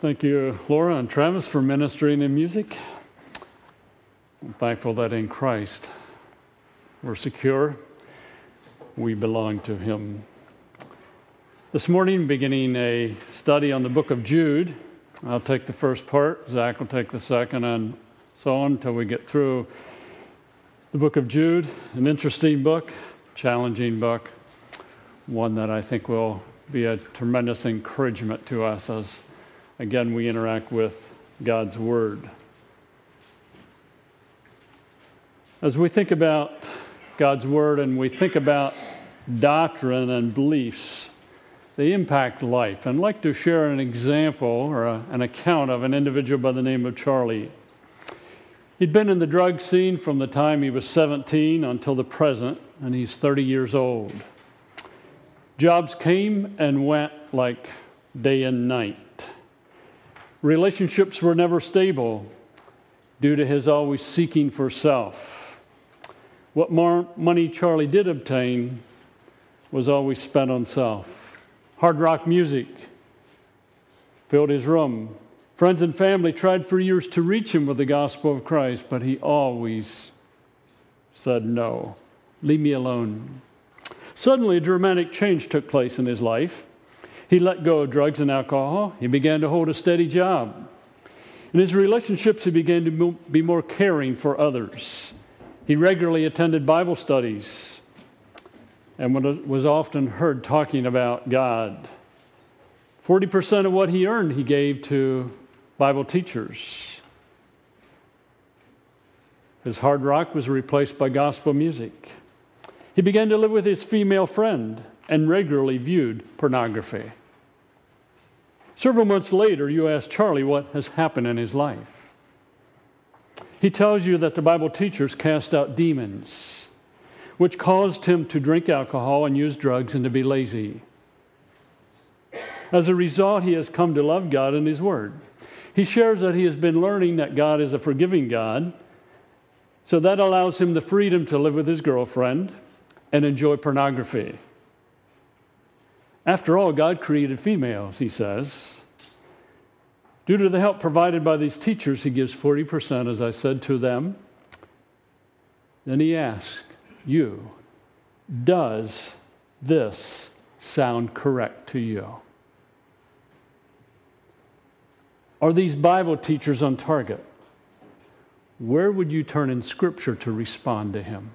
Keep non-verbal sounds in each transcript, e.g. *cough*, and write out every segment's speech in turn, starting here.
Thank you, Laura and Travis, for ministering in music. I'm thankful that in Christ we're secure, we belong to Him. This morning, beginning a study on the book of Jude. I'll take the first part, Zach will take the second, and so on until we get through the book of Jude. An interesting book, challenging book, one that I think will be a tremendous encouragement to us as again, we interact with God's Word. As we think about God's Word and we think about doctrine and beliefs, they impact life. I'd like to share an example or a, an account of an individual by the name of Charlie. He'd been in the drug scene from the time he was 17 until the present, and he's 30 years old. Jobs came and went like day and night. Relationships were never stable due to his always seeking for self. What more money Charlie did obtain was always spent on self. Hard rock music filled his room. Friends and family tried for years to reach him with the gospel of Christ, but he always said, No, leave me alone. Suddenly, a dramatic change took place in his life. He let go of drugs and alcohol. He began to hold a steady job. In his relationships, he began to be more caring for others. He regularly attended Bible studies and was often heard talking about God. 40% of what he earned, he gave to Bible teachers. His hard rock was replaced by gospel music. He began to live with his female friend and regularly viewed pornography. Several months later, you ask Charlie what has happened in his life. He tells you that the Bible teachers cast out demons, which caused him to drink alcohol and use drugs and to be lazy. As a result, he has come to love God and His Word. He shares that he has been learning that God is a forgiving God, so that allows him the freedom to live with his girlfriend and enjoy pornography. After all, God created females, he says. Due to the help provided by these teachers, he gives 40%, as I said, to them. Then he asks, You, does this sound correct to you? Are these Bible teachers on target? Where would you turn in Scripture to respond to him?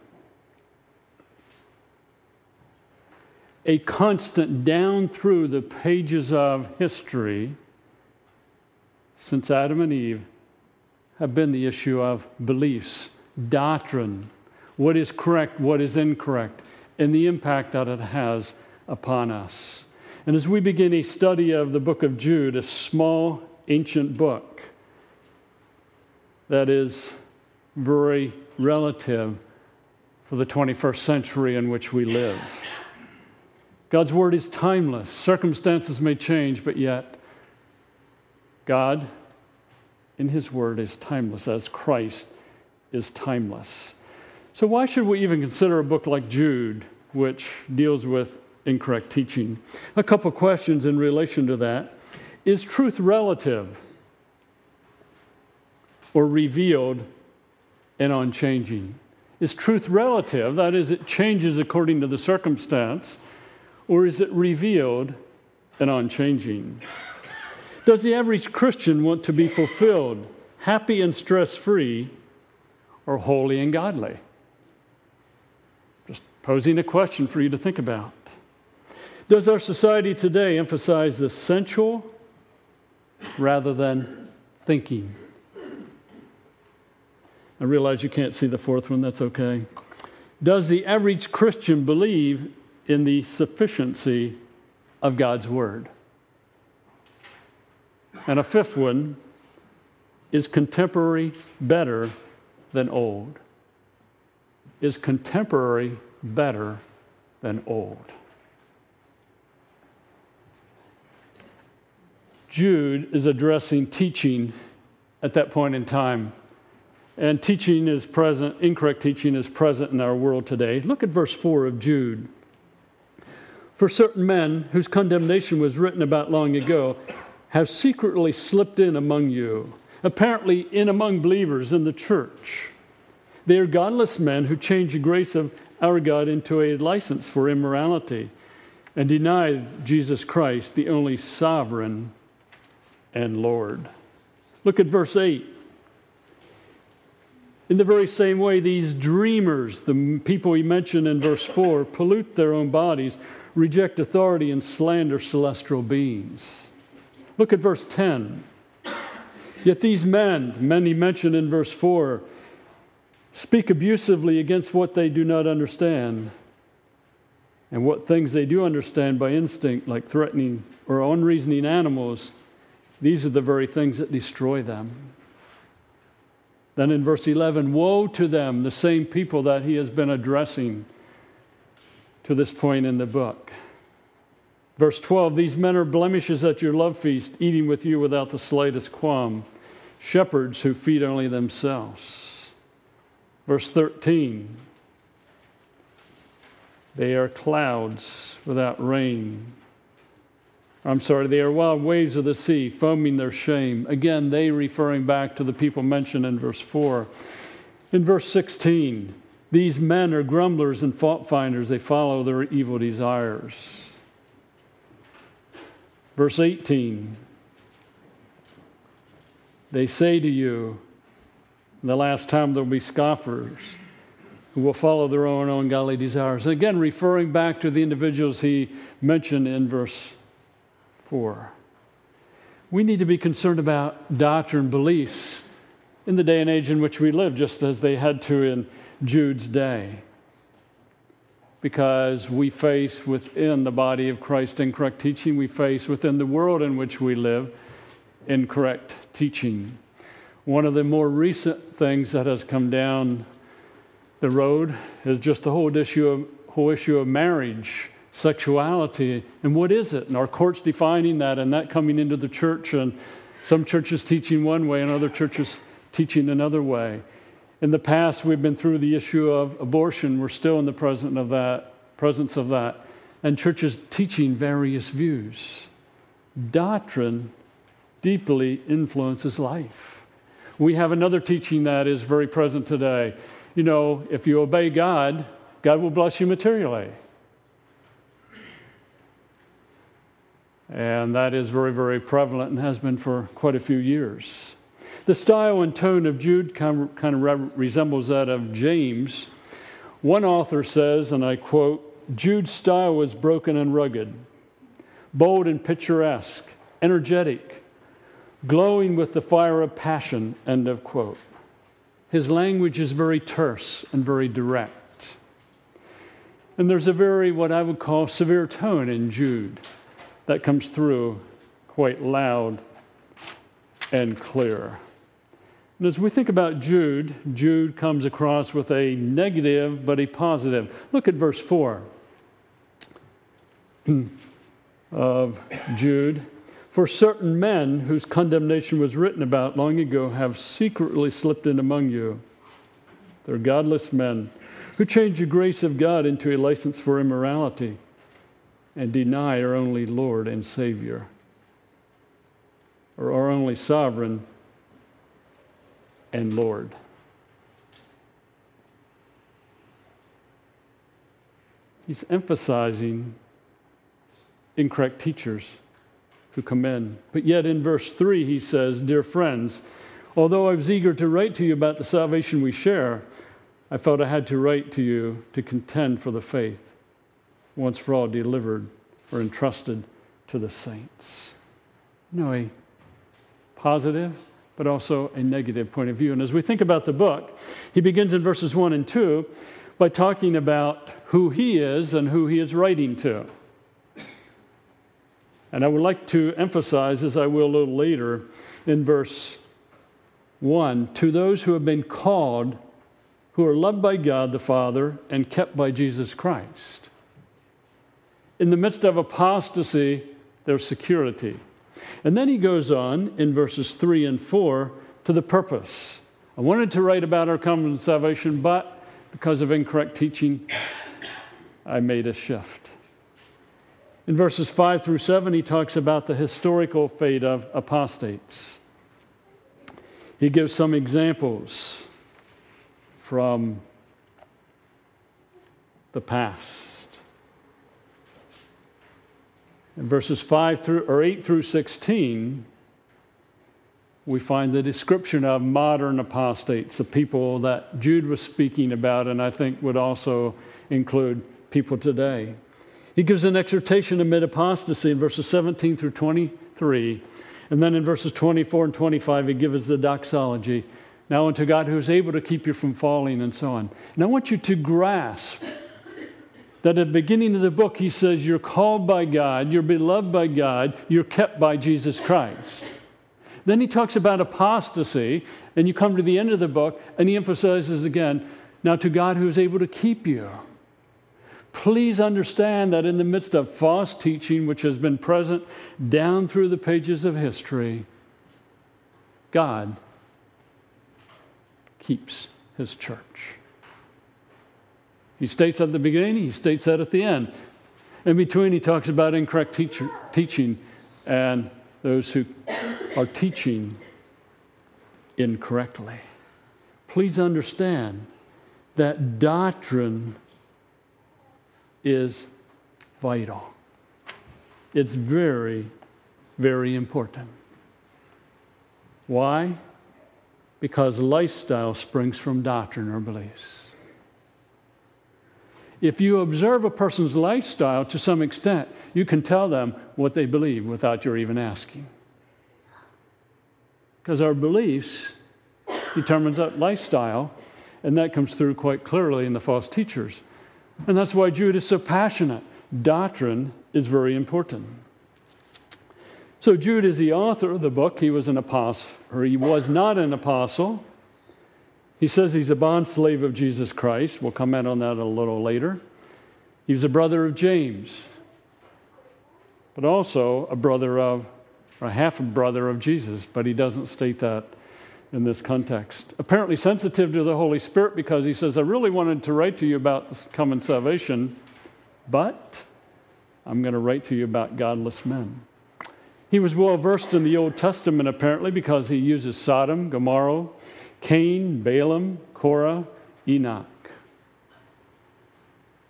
A constant down through the pages of history since Adam and Eve have been the issue of beliefs, doctrine, what is correct, what is incorrect, and the impact that it has upon us. And as we begin a study of the book of Jude, a small ancient book that is very relative for the 21st century in which we live. God's word is timeless. Circumstances may change, but yet God in his word is timeless, as Christ is timeless. So, why should we even consider a book like Jude, which deals with incorrect teaching? A couple questions in relation to that. Is truth relative or revealed and unchanging? Is truth relative? That is, it changes according to the circumstance or is it revealed and unchanging? Does the average Christian want to be fulfilled, happy and stress free, or holy and godly? Just posing a question for you to think about. Does our society today emphasize the sensual rather than thinking? I realize you can't see the fourth one, that's okay. Does the average Christian believe in the sufficiency of God's Word. And a fifth one is contemporary better than old? Is contemporary better than old? Jude is addressing teaching at that point in time. And teaching is present, incorrect teaching is present in our world today. Look at verse 4 of Jude for certain men whose condemnation was written about long ago, have secretly slipped in among you, apparently in among believers in the church. They are godless men who change the grace of our God into a license for immorality and deny Jesus Christ, the only sovereign and Lord. Look at verse 8. In the very same way, these dreamers, the people he mentioned in verse 4, pollute their own bodies, reject authority, and slander celestial beings. Look at verse 10. Yet these men, many mentioned in verse 4, speak abusively against what they do not understand and what things they do understand by instinct, like threatening or unreasoning animals. These are the very things that destroy them. Then in verse 11, woe to them, the same people that he has been addressing to this point in the book. Verse 12, these men are blemishes at your love feast, eating with you without the slightest qualm, shepherds who feed only themselves. Verse 13, they are clouds without rain, I'm sorry, they are wild waves of the sea, foaming their shame. Again, they referring back to the people mentioned in verse 4. In verse 16, these men are grumblers and fault finders, they follow their evil desires. Verse 18, they say to you, the last time there will be scoffers who will follow their own ungodly desires. Again, referring back to the individuals he mentioned in verse 4. We need to be concerned about doctrine beliefs in the day and age in which we live, just as they had to in Jude's day. Because we face within the body of Christ incorrect teaching, we face within the world in which we live incorrect teaching. One of the more recent things that has come down the road is just the whole issue of, whole issue of marriage sexuality and what is it? And our courts defining that and that coming into the church and some churches teaching one way and other churches teaching another way. In the past, we've been through the issue of abortion. We're still in the presence of that, presence of that, and churches teaching various views. Doctrine deeply influences life. We have another teaching that is very present today. You know, if you obey God, God will bless you materially. And that is very, very prevalent and has been for quite a few years. The style and tone of Jude kind of resembles that of James. One author says, and I quote, Jude's style was broken and rugged, bold and picturesque, energetic, glowing with the fire of passion, end of quote. His language is very terse and very direct. And there's a very, what I would call, severe tone in Jude that comes through quite loud and clear. And as we think about Jude, Jude comes across with a negative but a positive. Look at verse 4 *clears throat* of Jude. For certain men whose condemnation was written about long ago have secretly slipped in among you. They're godless men who change the grace of God into a license for immorality and deny our only Lord and Savior, or our only sovereign and Lord. He's emphasizing incorrect teachers who come in. But yet in verse 3, he says, Dear friends, although I was eager to write to you about the salvation we share, I felt I had to write to you to contend for the faith once for all delivered or entrusted to the saints. No, a positive, but also a negative point of view. And as we think about the book, he begins in verses 1 and 2 by talking about who he is and who he is writing to. And I would like to emphasize, as I will a little later, in verse 1 to those who have been called, who are loved by God the Father and kept by Jesus Christ. In the midst of apostasy, there's security. And then he goes on in verses 3 and 4 to the purpose. I wanted to write about our common salvation, but because of incorrect teaching, I made a shift. In verses 5 through 7, he talks about the historical fate of apostates. He gives some examples from the past. Verses 5 through or 8 through 16, we find the description of modern apostates, the people that Jude was speaking about, and I think would also include people today. He gives an exhortation amid apostasy in verses 17 through 23. And then in verses 24 and 25, he gives the doxology. Now unto God who is able to keep you from falling, and so on. And I want you to grasp that at the beginning of the book, he says, You're called by God, you're beloved by God, you're kept by Jesus Christ. Then he talks about apostasy, and you come to the end of the book, and he emphasizes again, Now to God who is able to keep you. Please understand that in the midst of false teaching, which has been present down through the pages of history, God keeps his church. He states at the beginning, he states that at the end. In between, he talks about incorrect teacher, teaching and those who are teaching incorrectly. Please understand that doctrine is vital. It's very, very important. Why? Because lifestyle springs from doctrine or beliefs. If you observe a person's lifestyle to some extent, you can tell them what they believe without your even asking. Because our beliefs determines that lifestyle, and that comes through quite clearly in the false teachers. And that's why Jude is so passionate. Doctrine is very important. So, Jude is the author of the book. He was an apostle, or he was not an apostle. He says he's a bond slave of Jesus Christ. We'll comment on that a little later. He's a brother of James, but also a brother of, or a half brother of Jesus, but he doesn't state that in this context. Apparently sensitive to the Holy Spirit because he says, I really wanted to write to you about this common salvation, but I'm going to write to you about godless men. He was well versed in the Old Testament, apparently, because he uses Sodom, Gomorrah, Cain, Balaam, Korah, Enoch.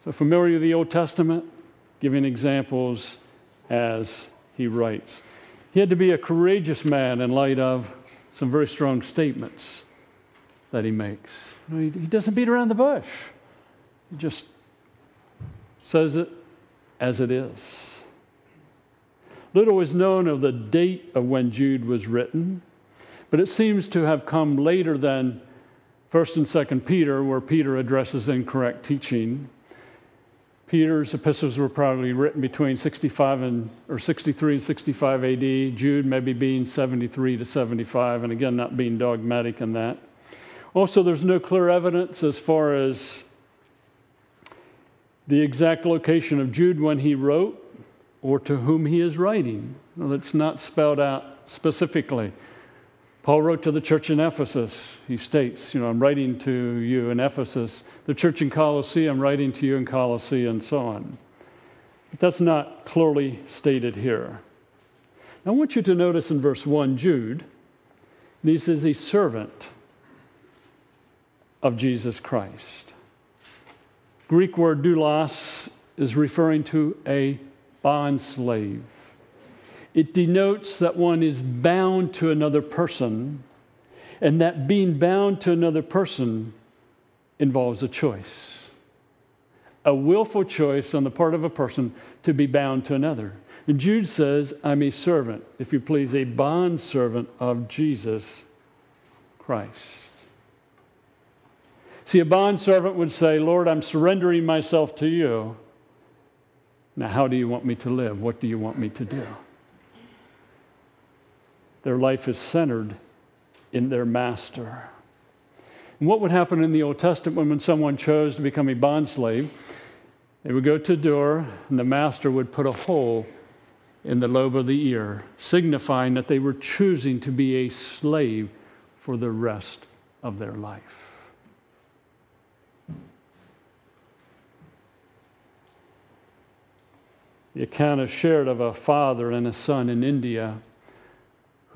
So, familiar with the Old Testament, giving examples as he writes. He had to be a courageous man in light of some very strong statements that he makes. He doesn't beat around the bush, he just says it as it is. Little is known of the date of when Jude was written, but it seems to have come later than 1st and 2nd Peter, where Peter addresses incorrect teaching. Peter's epistles were probably written between 65 and or 63 and 65 AD. Jude maybe being 73 to 75, and again not being dogmatic in that. Also, there's no clear evidence as far as the exact location of Jude when he wrote or to whom he is writing. Well, it's not spelled out specifically. Paul wrote to the church in Ephesus. He states, You know, I'm writing to you in Ephesus. The church in Colossae, I'm writing to you in Colossae, and so on. But that's not clearly stated here. I want you to notice in verse 1, Jude, he says, a servant of Jesus Christ. Greek word doulos is referring to a bond slave. It denotes that one is bound to another person, and that being bound to another person involves a choice a willful choice on the part of a person to be bound to another. And Jude says, I'm a servant, if you please, a bond servant of Jesus Christ. See, a bond servant would say, Lord, I'm surrendering myself to you. Now, how do you want me to live? What do you want me to do? Their life is centered in their master. And what would happen in the Old Testament when someone chose to become a bondslave? They would go to door, and the master would put a hole in the lobe of the ear, signifying that they were choosing to be a slave for the rest of their life. The account is shared of a father and a son in India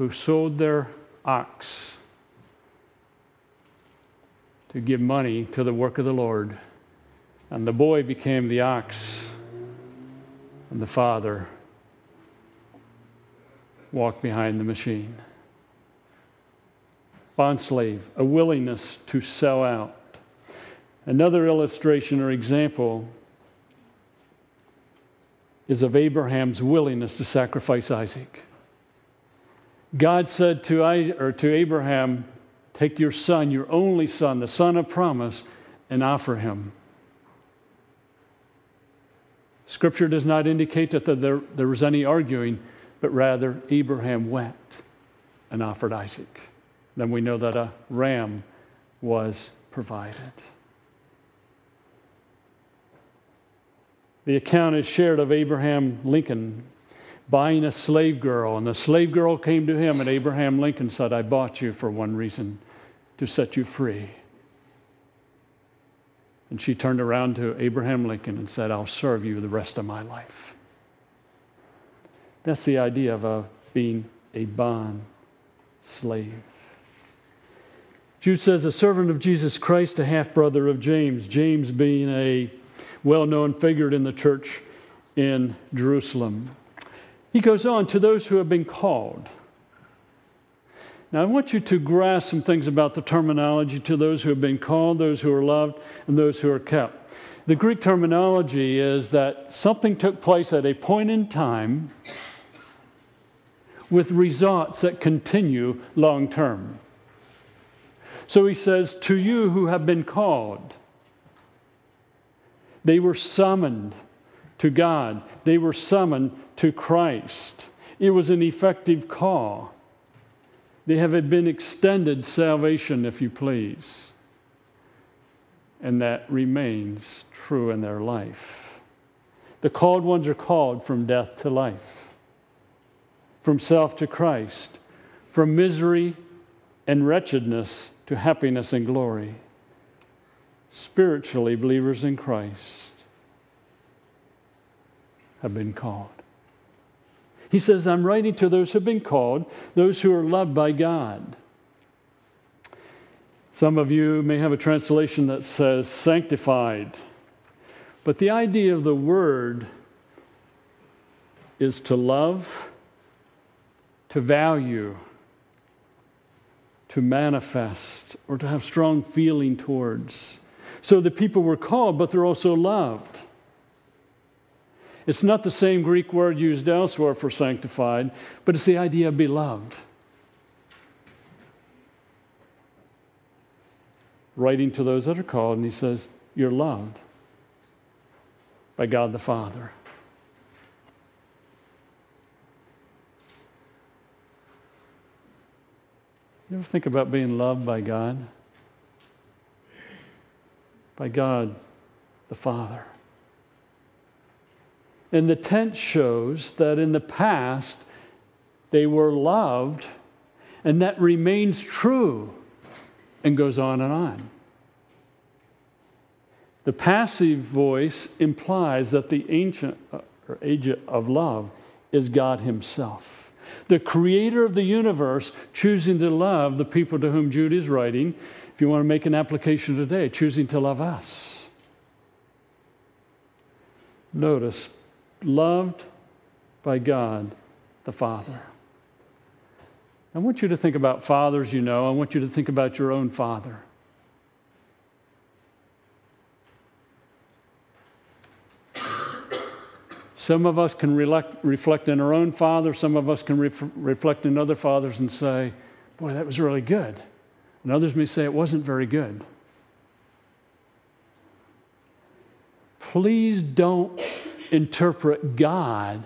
who sold their ox to give money to the work of the Lord. And the boy became the ox, and the father walked behind the machine. Bond slave, a willingness to sell out. Another illustration or example is of Abraham's willingness to sacrifice Isaac. God said to, I, or to Abraham, Take your son, your only son, the son of promise, and offer him. Scripture does not indicate that there, there was any arguing, but rather Abraham went and offered Isaac. Then we know that a ram was provided. The account is shared of Abraham Lincoln buying a slave girl, and the slave girl came to him, and Abraham Lincoln said, I bought you for one reason to set you free. And she turned around to Abraham Lincoln and said, I'll serve you the rest of my life. That's the idea of a, being a bond slave. Jude says, a servant of Jesus Christ, a half brother of James, James being a well known figure in the church in Jerusalem. He goes on to those who have been called. Now, I want you to grasp some things about the terminology to those who have been called, those who are loved, and those who are kept. The Greek terminology is that something took place at a point in time with results that continue long term. So he says, To you who have been called, they were summoned to God, they were summoned to Christ. It was an effective call. They have been extended salvation, if you please. And that remains true in their life. The called ones are called from death to life, from self to Christ, from misery and wretchedness to happiness and glory. Spiritually, believers in Christ have been called. He says, I'm writing to those who have been called, those who are loved by God. Some of you may have a translation that says sanctified, but the idea of the word is to love, to value, to manifest, or to have strong feeling towards. So the people were called, but they're also loved. It's not the same Greek word used elsewhere for sanctified, but it's the idea of beloved. Writing to those that are called, and he says, You're loved by God the Father. You ever think about being loved by God? By God the Father. And the tense shows that in the past they were loved, and that remains true and goes on and on. The passive voice implies that the ancient or agent of love is God Himself. The creator of the universe choosing to love the people to whom Jude is writing. If you want to make an application today, choosing to love us. Notice loved by God the Father. I want you to think about fathers you know. I want you to think about your own father. Some of us can reflect in our own father, some of us can reflect in other fathers and say, Boy, that was really good. And others may say it wasn't very good. Please don't interpret God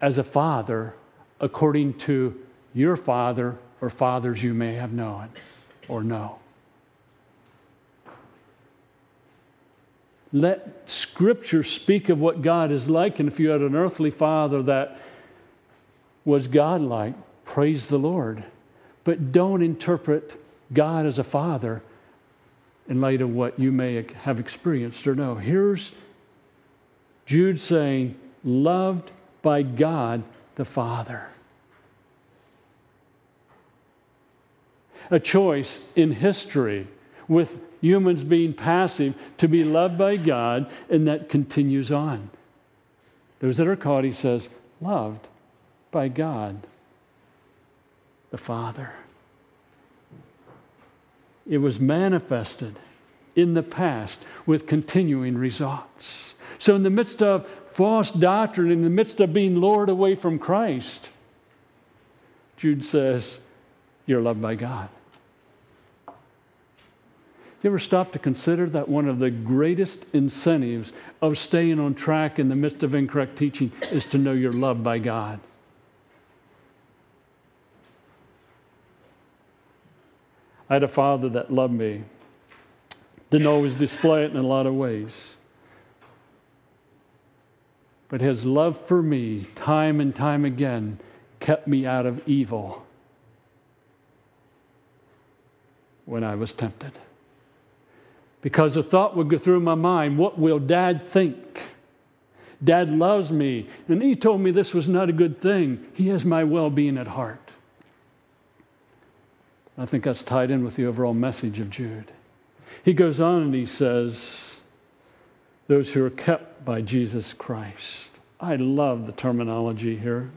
as a father according to your father or fathers you may have known or know. Let Scripture speak of what God is like, and if you had an earthly father that was God-like, praise the Lord. But don't interpret God as a father in light of what you may have experienced or know. Here's Jude saying, loved by God the Father. A choice in history with humans being passive to be loved by God, and that continues on. Those that are caught, he says, loved by God the Father. It was manifested in the past with continuing results. So, in the midst of false doctrine, in the midst of being lured away from Christ, Jude says, You're loved by God. You ever stop to consider that one of the greatest incentives of staying on track in the midst of incorrect teaching is to know you're loved by God? I had a father that loved me. Didn't always display it in a lot of ways. But his love for me, time and time again, kept me out of evil when I was tempted. Because a thought would go through my mind what will dad think? Dad loves me, and he told me this was not a good thing. He has my well being at heart. I think that's tied in with the overall message of Jude. He goes on and he says, Those who are kept by Jesus Christ. I love the terminology here.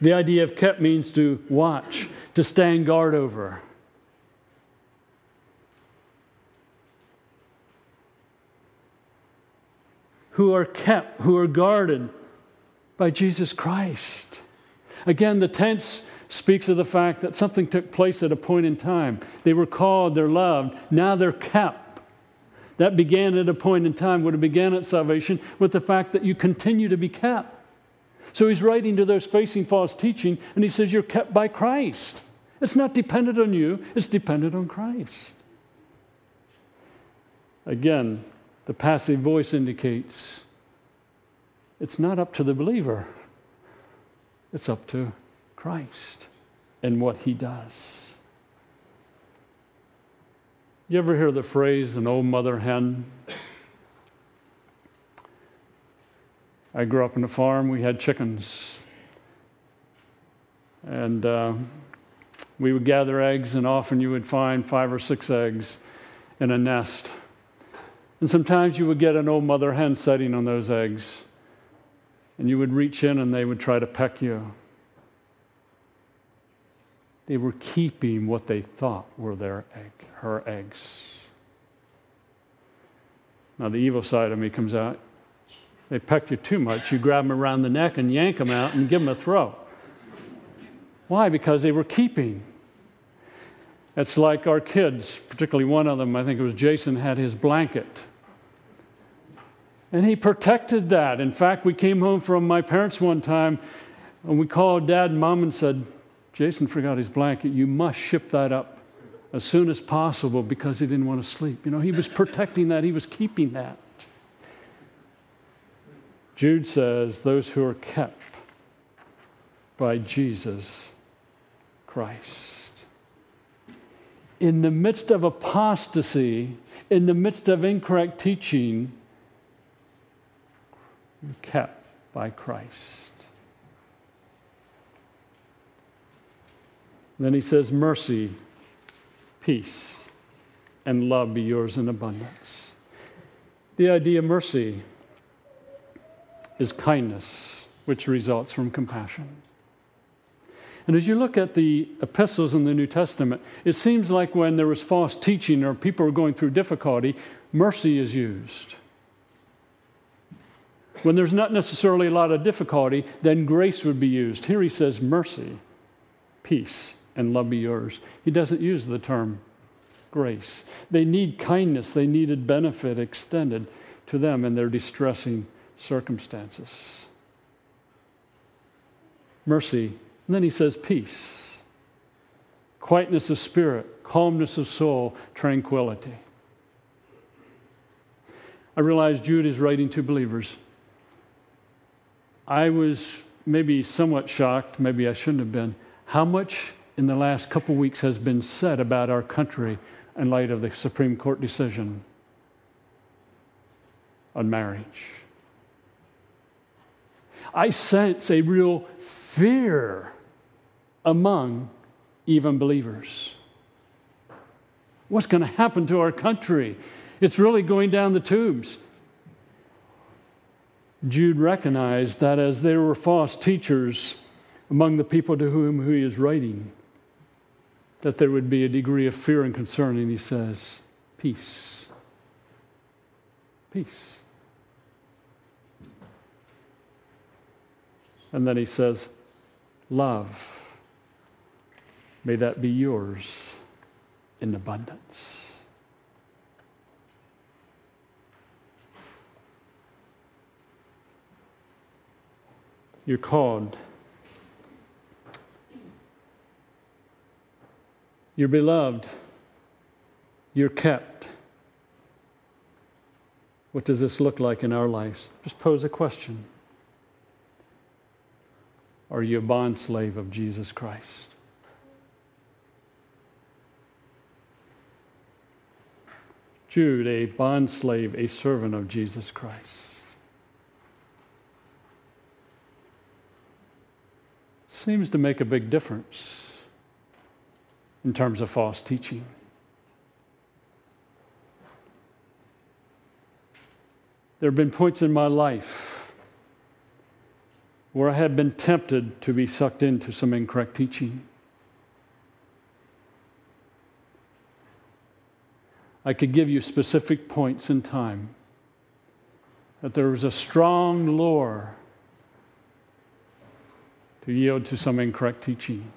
The idea of kept means to watch, to stand guard over. Who are kept, who are guarded by Jesus Christ. Again, the tense speaks of the fact that something took place at a point in time. They were called, they're loved, now they're kept. That began at a point in time, would have began at salvation with the fact that you continue to be kept. So he's writing to those facing false teaching, and he says, You're kept by Christ. It's not dependent on you, it's dependent on Christ. Again, the passive voice indicates it's not up to the believer, it's up to Christ and what he does. You ever hear the phrase, an old mother hen? I grew up on a farm, we had chickens. And uh, we would gather eggs, and often you would find five or six eggs in a nest. And sometimes you would get an old mother hen sitting on those eggs, and you would reach in and they would try to peck you. They were keeping what they thought were their egg, her eggs. Now, the evil side of me comes out. They pecked you too much. You grab them around the neck and yank them out and give them a throw. Why? Because they were keeping. It's like our kids, particularly one of them, I think it was Jason, had his blanket. And he protected that. In fact, we came home from my parents one time and we called dad and mom and said, Jason forgot his blanket. You must ship that up as soon as possible because he didn't want to sleep. You know, he was protecting that, he was keeping that. Jude says, Those who are kept by Jesus Christ. In the midst of apostasy, in the midst of incorrect teaching, kept by Christ. Then he says, Mercy, peace, and love be yours in abundance. The idea of mercy is kindness, which results from compassion. And as you look at the epistles in the New Testament, it seems like when there was false teaching or people were going through difficulty, mercy is used. When there's not necessarily a lot of difficulty, then grace would be used. Here he says mercy, peace, and love be yours. He doesn't use the term grace. They need kindness, they needed benefit extended to them in their distressing circumstances. Mercy. And then he says peace, quietness of spirit, calmness of soul, tranquility. I realize Jude is writing to believers. I was maybe somewhat shocked, maybe I shouldn't have been, how much in the last couple weeks has been said about our country in light of the Supreme Court decision on marriage. I sense a real fear among even believers. What's going to happen to our country? It's really going down the tubes. Jude recognized that as there were false teachers among the people to whom he is writing, that there would be a degree of fear and concern, and he says, Peace. Peace. And then he says, Love. May that be yours in abundance. You're called. You're beloved. You're kept. What does this look like in our lives? Just pose a question. Are you a bond slave of Jesus Christ? Jude, a bond slave, a servant of Jesus Christ. Seems to make a big difference in terms of false teaching. There have been points in my life where I have been tempted to be sucked into some incorrect teaching. I could give you specific points in time that there was a strong lure to yield to some incorrect teaching.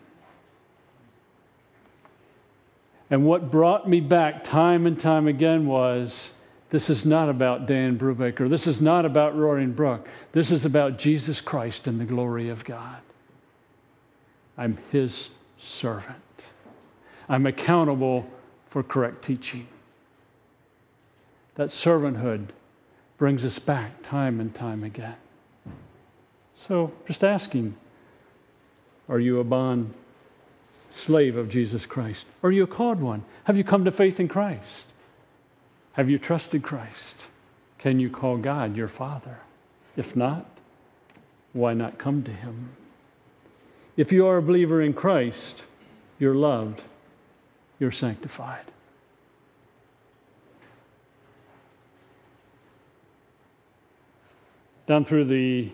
And what brought me back time and time again was this is not about Dan Brubaker. This is not about Roaring Brook. This is about Jesus Christ and the glory of God. I'm his servant. I'm accountable for correct teaching. That servanthood brings us back time and time again. So, just asking are you a bond slave of Jesus Christ? Are you a called one? Have you come to faith in Christ? Have you trusted Christ? Can you call God your Father? If not, why not come to Him? If you are a believer in Christ, you're loved, you're sanctified. Down through the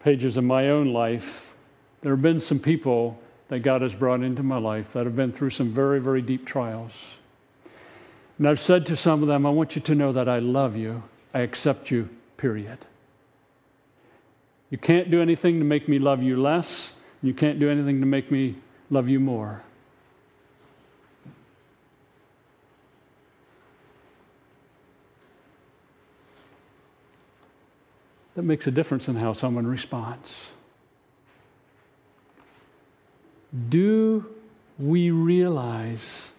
pages of my own life, there have been some people that God has brought into my life that have been through some very, very deep trials. And I've said to some of them, I want you to know that I love you, I accept you, period. You can't do anything to make me love you less, you can't do anything to make me love you more. that makes a difference in how someone responds. Do we realize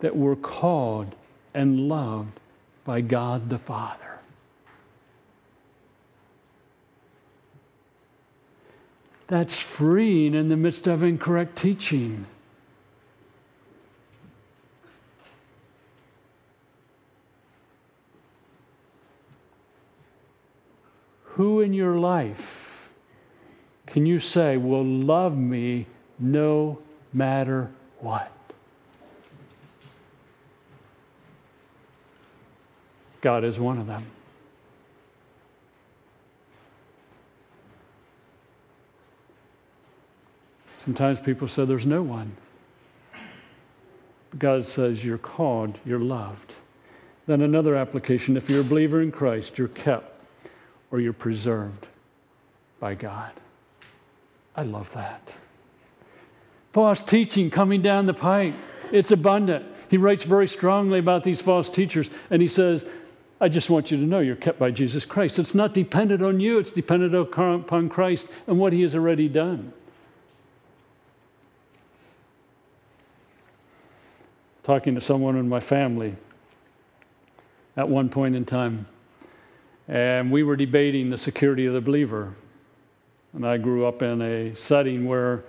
that we're called and loved by God the Father? That's freeing in the midst of incorrect teaching. Who in your life can you say will love me no matter what? God is one of them. Sometimes people say there's no one. But God says you're called, you're loved. Then another application if you're a believer in Christ, you're kept or you're preserved by God. I love that. False teaching coming down the pike, it's abundant. He writes very strongly about these false teachers, and he says, I just want you to know you're kept by Jesus Christ. It's not dependent on you, it's dependent upon Christ and what he has already done. Talking to someone in my family at one point in time, and we were debating the security of the believer. And I grew up in a setting where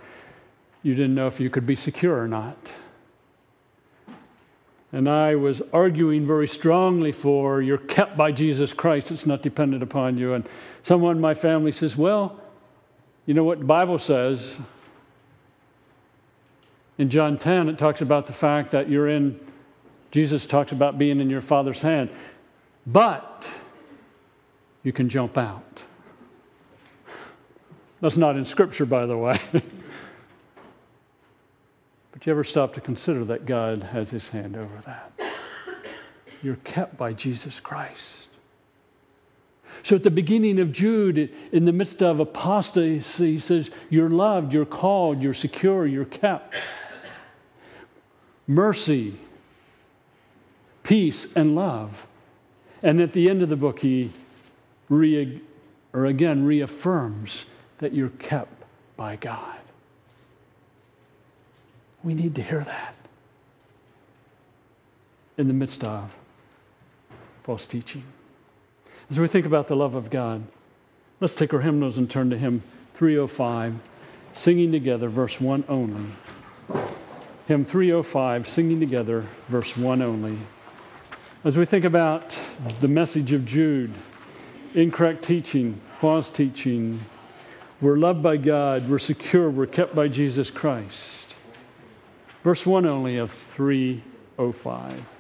you didn't know if you could be secure or not. and I was arguing very strongly for you're kept by Jesus Christ, it's not dependent upon you. And someone in my family says, Well, you know what the Bible says? In John 10, it talks about the fact that you're in, Jesus talks about being in your Father's hand. But you can jump out. That's not in Scripture, by the way. *laughs* but you ever stop to consider that God has his hand over that? You're kept by Jesus Christ. So at the beginning of Jude, in the midst of apostasy, he says, You're loved, you're called, you're secure, you're kept. Mercy, peace, and love. And at the end of the book, he re, or again reaffirms that you're kept by God. We need to hear that in the midst of false teaching. As we think about the love of God, let's take our hymnals and turn to hymn 305, singing together, verse 1 only. Hymn 305, singing together, verse 1 only. As we think about the message of Jude, incorrect teaching, false teaching, we're loved by God, we're secure, we're kept by Jesus Christ. Verse 1 only of 305.